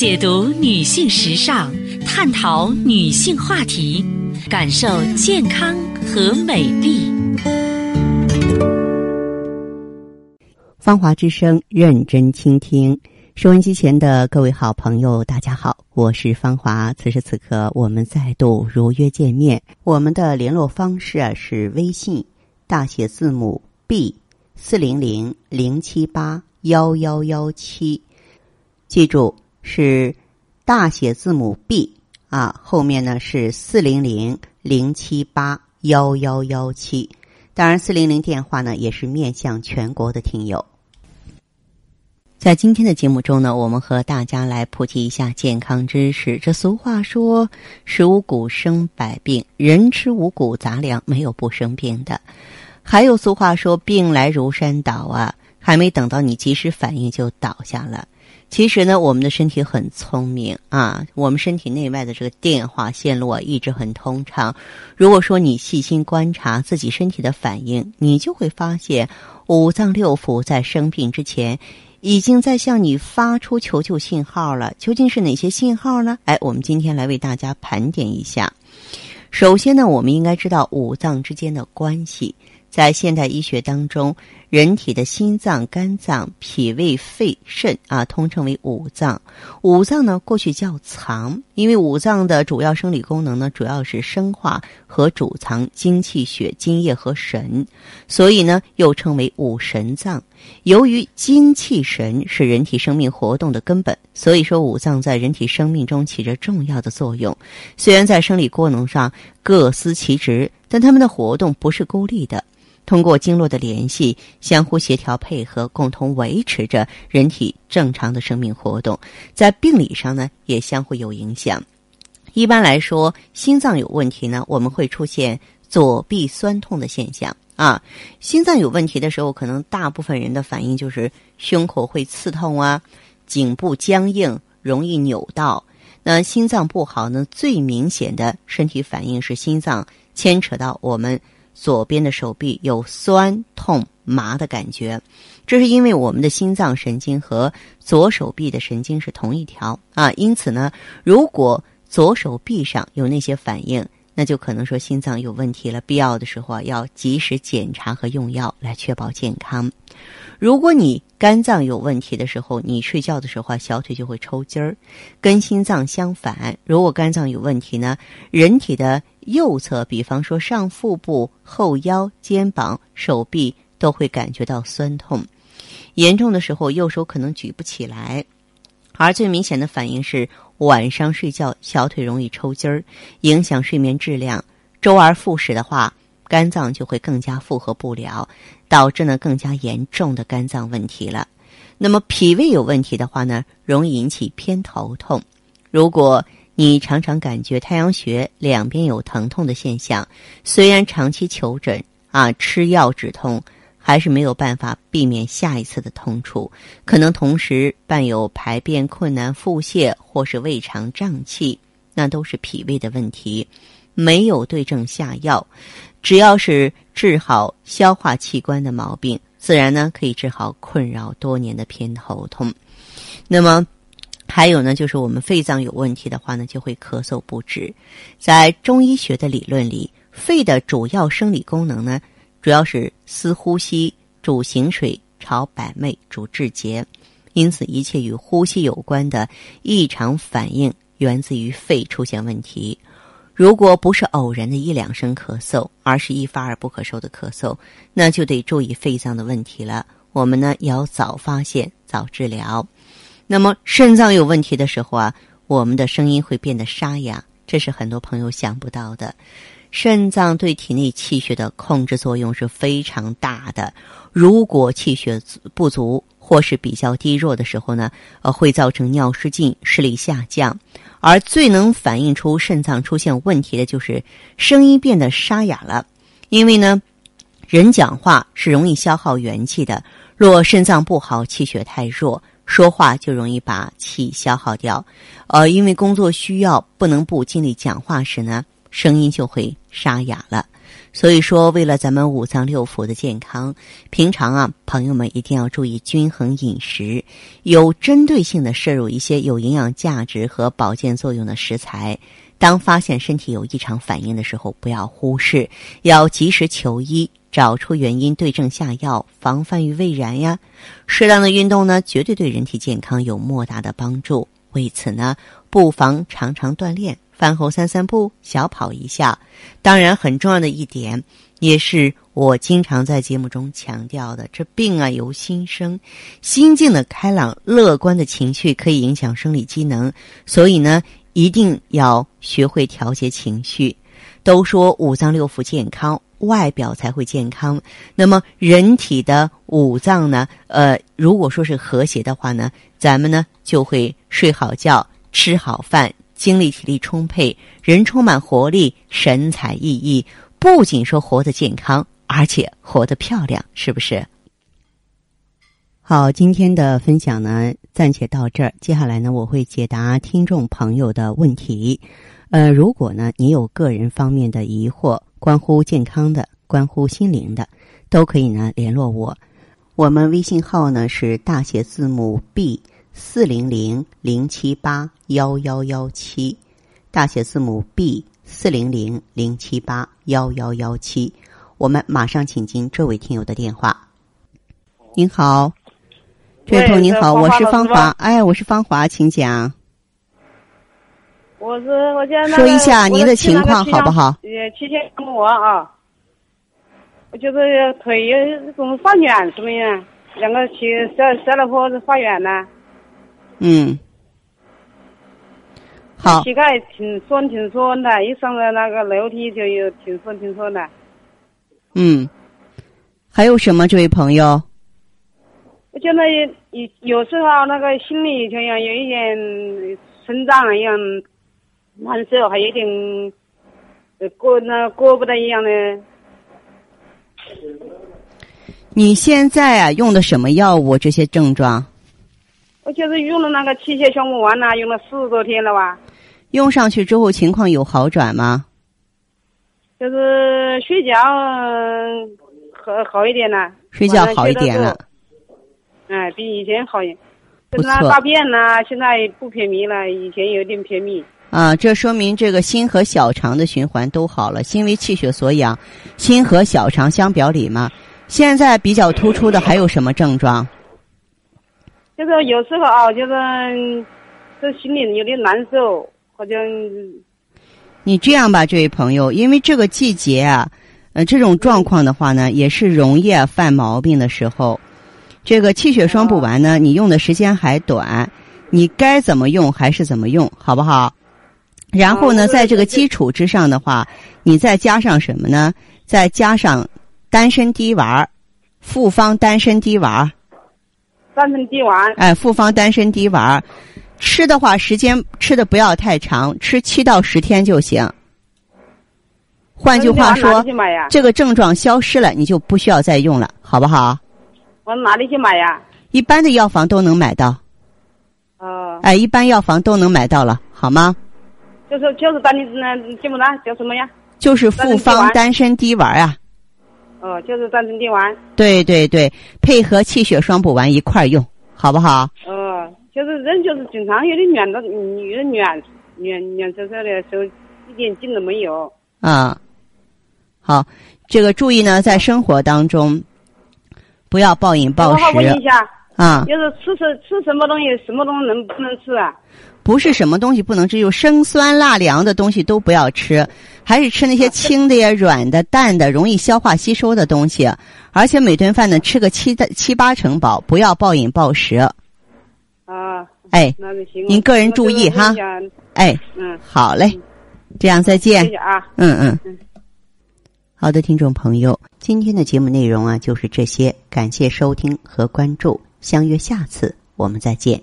解读女性时尚，探讨女性话题，感受健康和美丽。芳华之声，认真倾听。收音机前的各位好朋友，大家好，我是芳华。此时此刻，我们再度如约见面。我们的联络方式啊是微信大写字母 B 四零零零七八幺幺幺七，记住是大写字母 B 啊，后面呢是四零零零七八幺幺幺七。当然，四零零电话呢也是面向全国的听友。在今天的节目中呢，我们和大家来普及一下健康知识。这俗话说“食五谷生百病”，人吃五谷杂粮没有不生病的。还有俗话说“病来如山倒”啊，还没等到你及时反应就倒下了。其实呢，我们的身体很聪明啊，我们身体内外的这个电话线路啊一直很通畅。如果说你细心观察自己身体的反应，你就会发现五脏六腑在生病之前。已经在向你发出求救信号了，究竟是哪些信号呢？哎，我们今天来为大家盘点一下。首先呢，我们应该知道五脏之间的关系。在现代医学当中，人体的心脏、肝脏、脾胃、肺、肾啊，通称为五脏。五脏呢，过去叫藏，因为五脏的主要生理功能呢，主要是生化和储藏精气血、津液和神，所以呢，又称为五神脏。由于精气神是人体生命活动的根本，所以说五脏在人体生命中起着重要的作用。虽然在生理功能上各司其职，但它们的活动不是孤立的。通过经络的联系，相互协调配合，共同维持着人体正常的生命活动。在病理上呢，也相互有影响。一般来说，心脏有问题呢，我们会出现左臂酸痛的现象啊。心脏有问题的时候，可能大部分人的反应就是胸口会刺痛啊，颈部僵硬，容易扭到。那心脏不好呢，最明显的身体反应是心脏牵扯到我们。左边的手臂有酸痛麻的感觉，这是因为我们的心脏神经和左手臂的神经是同一条啊。因此呢，如果左手臂上有那些反应，那就可能说心脏有问题了。必要的时候啊，要及时检查和用药来确保健康。如果你肝脏有问题的时候，你睡觉的时候啊，小腿就会抽筋儿，跟心脏相反。如果肝脏有问题呢，人体的右侧，比方说上腹部、后腰、肩膀、手臂都会感觉到酸痛，严重的时候右手可能举不起来。而最明显的反应是晚上睡觉小腿容易抽筋儿，影响睡眠质量。周而复始的话。肝脏就会更加负荷不了，导致呢更加严重的肝脏问题了。那么脾胃有问题的话呢，容易引起偏头痛。如果你常常感觉太阳穴两边有疼痛的现象，虽然长期求诊啊吃药止痛，还是没有办法避免下一次的痛楚，可能同时伴有排便困难、腹泻或是胃肠胀气，那都是脾胃的问题，没有对症下药。只要是治好消化器官的毛病，自然呢可以治好困扰多年的偏头痛。那么，还有呢，就是我们肺脏有问题的话呢，就会咳嗽不止。在中医学的理论里，肺的主要生理功能呢，主要是司呼吸、主行水、朝百脉、主治节。因此，一切与呼吸有关的异常反应，源自于肺出现问题。如果不是偶然的一两声咳嗽，而是一发而不可收的咳嗽，那就得注意肺脏的问题了。我们呢要早发现、早治疗。那么肾脏有问题的时候啊，我们的声音会变得沙哑，这是很多朋友想不到的。肾脏对体内气血的控制作用是非常大的。如果气血不足或是比较低弱的时候呢，呃，会造成尿失禁、视力下降。而最能反映出肾脏出现问题的就是声音变得沙哑了，因为呢，人讲话是容易消耗元气的。若肾脏不好，气血太弱，说话就容易把气消耗掉。呃，因为工作需要，不能不尽力讲话时呢，声音就会沙哑了。所以说，为了咱们五脏六腑的健康，平常啊，朋友们一定要注意均衡饮食，有针对性的摄入一些有营养价值和保健作用的食材。当发现身体有异常反应的时候，不要忽视，要及时求医，找出原因，对症下药，防范于未然呀。适当的运动呢，绝对对人体健康有莫大的帮助。为此呢，不妨常常锻炼。饭后散散步，小跑一下。当然，很重要的一点，也是我经常在节目中强调的：这病啊由心生，心境的开朗、乐观的情绪可以影响生理机能，所以呢，一定要学会调节情绪。都说五脏六腑健康，外表才会健康。那么，人体的五脏呢？呃，如果说是和谐的话呢，咱们呢就会睡好觉，吃好饭。精力体力充沛，人充满活力，神采奕奕。不仅说活得健康，而且活得漂亮，是不是？好，今天的分享呢，暂且到这儿。接下来呢，我会解答听众朋友的问题。呃，如果呢，你有个人方面的疑惑，关乎健康的，关乎心灵的，都可以呢联络我。我们微信号呢是大写字母 B。四零零零七八幺幺幺七，大写字母 B 四零零零七八幺幺幺七，我们马上请进这位听友的电话。您好，这位朋友您好，我是芳华，哎，我是芳华，请讲。我是我现在说一下您的情况好不好？呃，七天我啊，我就是腿总发软，什么样？两个膝摔摔了坡发软呢。嗯，好。膝盖挺酸，挺酸的，一上了那个楼梯就有挺酸，挺酸的。嗯，还有什么？这位朋友，我觉得有有时候那个心里就像有一点生长一样难受，还有点过那过不得一样的。你现在啊，用的什么药物？这些症状？我就是用了那个气血项目丸呐，用了四十多天了吧。用上去之后情况有好转吗？就是睡觉好好一点了。睡觉好一点了。哎，比以前好。就是那大便呐，现在不便秘了，以前有点便秘。啊，这说明这个心和小肠的循环都好了。心为气血所养，心和小肠相表里嘛。现在比较突出的还有什么症状？就是有时候啊，就是这心里有点难受，好像。你这样吧，这位朋友，因为这个季节啊，呃，这种状况的话呢，也是容易犯毛病的时候。这个气血双补丸呢，你用的时间还短，你该怎么用还是怎么用，好不好？然后呢，在这个基础之上的话，你再加上什么呢？再加上丹参滴丸，复方丹参滴丸。丹参滴丸，哎，复方丹参滴丸，吃的话时间吃的不要太长，吃七到十天就行。换句话说，这个症状消失了，你就不需要再用了，好不好？我哪里去买呀？一般的药房都能买到。哦。哎，一般药房都能买到了，好吗？就是就是丹参，记不得叫什么呀？就是复方丹参滴丸啊。哦，就是丹参滴丸。对对对，配合气血双补丸一块儿用，好不好？哦，就是人就是经常有点软的，有点软软软嗖嗖的，手一点劲都没有。啊，好，这个注意呢，在生活当中不要暴饮暴食。我问一下啊，就是吃什吃什么东西，什么东西能不能吃啊？不是什么东西不能吃，就生酸辣凉的东西都不要吃，还是吃那些轻的呀、软的、淡的、容易消化吸收的东西。而且每顿饭呢，吃个七的七八成饱，不要暴饮暴食。啊，哎，那就行。您个人注意哈。哎，嗯，好嘞，这样再见。谢谢啊。嗯嗯。好的，听众朋友，今天的节目内容啊就是这些，感谢收听和关注，相约下次我们再见。